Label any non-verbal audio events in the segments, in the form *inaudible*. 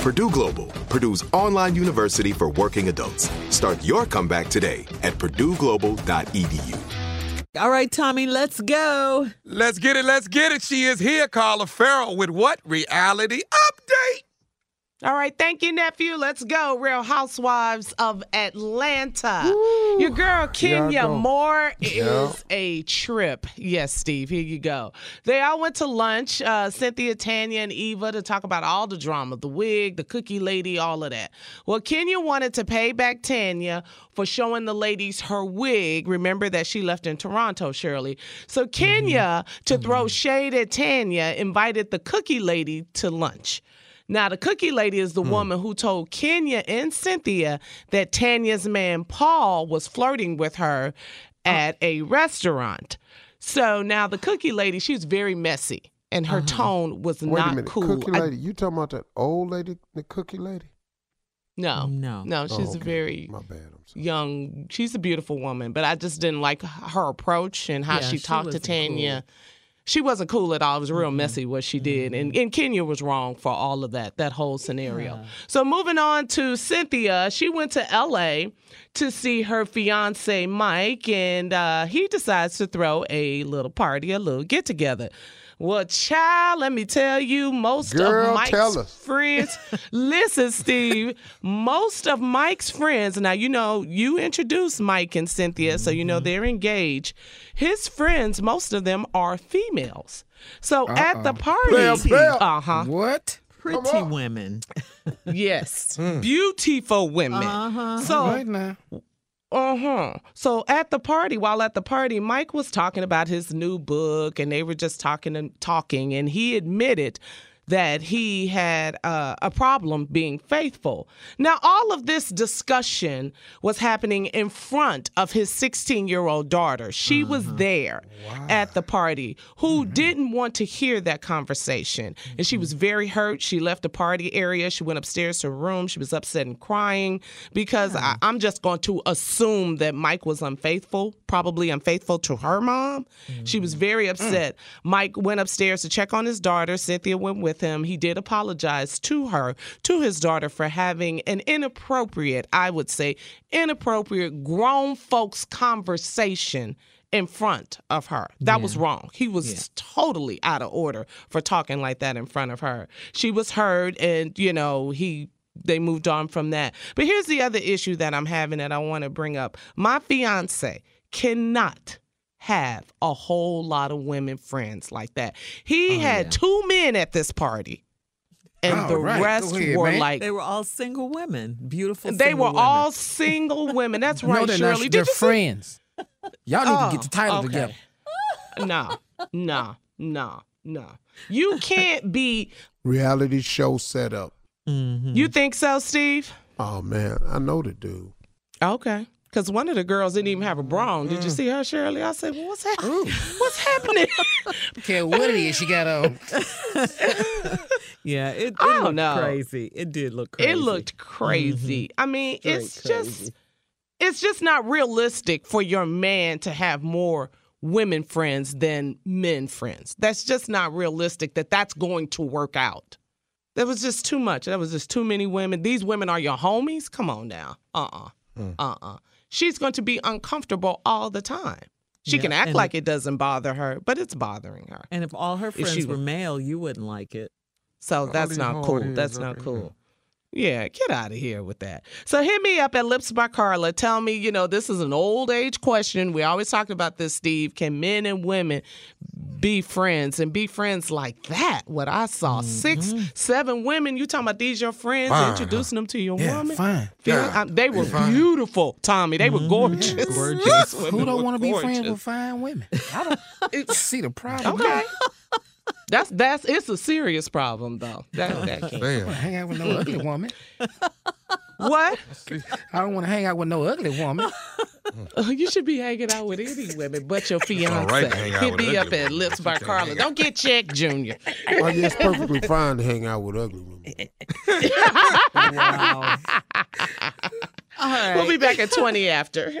Purdue Global, Purdue's online university for working adults. Start your comeback today at purdueglobal.edu. All right, Tommy, let's go. Let's get it, let's get it. She is here, Carla Ferrell, with what? Reality Update. All right, thank you, nephew. Let's go. Real Housewives of Atlanta. Woo. Your girl Kenya Moore Yeah. is a trip. Yes, Steve, here you go. They all went to lunch, uh, Cynthia, Tanya, and Eva, to talk about all the drama the wig, the cookie lady, all of that. Well, Kenya wanted to pay back Tanya for showing the ladies her wig. Remember that she left in Toronto, Shirley. So Kenya, to throw shade at Tanya, invited the cookie lady to lunch. Now, the cookie lady is the hmm. woman who told Kenya and Cynthia that Tanya's man Paul was flirting with her oh. at a restaurant. So now the cookie lady, she's very messy, and her uh-huh. tone was Wait a minute, cool. cookie I- lady. you talking about that old lady, the cookie lady? no, No. no, Oh, she's a okay. very My bad. I'm sorry. young. She's a beautiful woman, but I just didn't like her approach and how Yeah, she she talked to wasn't Tanya. She wasn't cool at all. It was real messy what she did, and and Kenya was wrong for all of that that whole scenario. So moving on to Cynthia, she went to L.A. to see her fiance Mike, and uh, he decides to throw a little party, a little get together. Well, child, let me tell you, most Girl, of Mike's tell us. friends. *laughs* Listen, Steve, most of Mike's friends, now you know you introduced Mike and Cynthia, so you know they're engaged. His friends, most of them are females. So at the party, Player, player. uh huh, What? Pretty women. yes, *laughs* beautiful women. Uh-huh. So Right now. Uh huh. So at the party, while at the party, Mike was talking about his new book, and they were just talking and talking, and he admitted that he had uh, a problem being faithful. Now, all of this discussion was happening in front of his 16 year old daughter. She was mm-hmm. there at the party who mm-hmm. didn't want to hear that conversation. And she was mm-hmm. very hurt. She left the party area. She went upstairs to her room. She was upset and crying because I, I'm just going to assume that Mike was unfaithful, probably unfaithful to her mom. She was mm. very mm. upset. Mike went upstairs to check on his daughter. Cynthia went with with him. He did apologize to her, to his daughter, for having an inappropriate, I would say, inappropriate grown folks conversation in front of her. That was wrong. He was totally out of order for talking like that in front of her. She was heard and, you know, he they moved on from that. But here's the other issue that I'm having that I want to bring up. My fiance cannot have a whole lot of women friends like that. He oh, had two men at this party. And All the right, rest ahead, were man. like They were all single women, beautiful. they were women. all single women. That's *laughs* right, no, they're Shirley. not. Did They're you see- friends. Y'all need Oh, to get oh, the title okay. together. No, no, no, no. You can't be. Reality show setup. You mm-hmm. think so, Steve? Oh man, I know the dude. Okay. Because one of the girls didn't even have a bra on. Did you mm-hmm. see her, Shirley? I said, well, what's happening? What's happening? *laughs* care what it is she got on. *laughs* Yeah, it, it I don't looked know. crazy. It did look crazy. It looked crazy. Mm-hmm. I mean, Straight it's just crazy. it's just not realistic for your man to have more women friends than men friends. That's just not realistic that that's going to work out. That was just too much. That was just too many women. These women are your homies? Come on now. Uh-uh. Hmm. Uh-uh. She's going to be uncomfortable all the time. She Yeah, can act like it doesn't bother her, but it's bothering her. And if all her friends she were male, you wouldn't like it. So that's not cool. That's not in cool. Yeah, get out of here with that. So hit me up at Lips by Carla. Tell me, you know, this is an old age question. We always talk about this, Steve. Can men and women be friends and be friends like that? What I saw, six, seven women. You talking about these your friends? Fine, introducing them to your Yeah, woman? fine. Feel- Yeah, um, they were beautiful, Tommy. They were gorgeous. Gorgeous. *laughs* Who don't want to be friends with fine women? I don't *laughs* see the problem. Okay. That's that's it's a serious problem though. That, oh, that can't. I don't Damn. wanna hang out with no ugly woman. What? I don't want to hang out with no ugly woman. *laughs* you should be hanging out with any women but your fiance. all right to hang out Hit with me up ugly at. Lips by Carla. Don't get checked, Junior. Oh yeah, it's perfectly fine to hang out with ugly women. *laughs* Wow. all right. We'll be back at 20 after.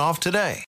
off today.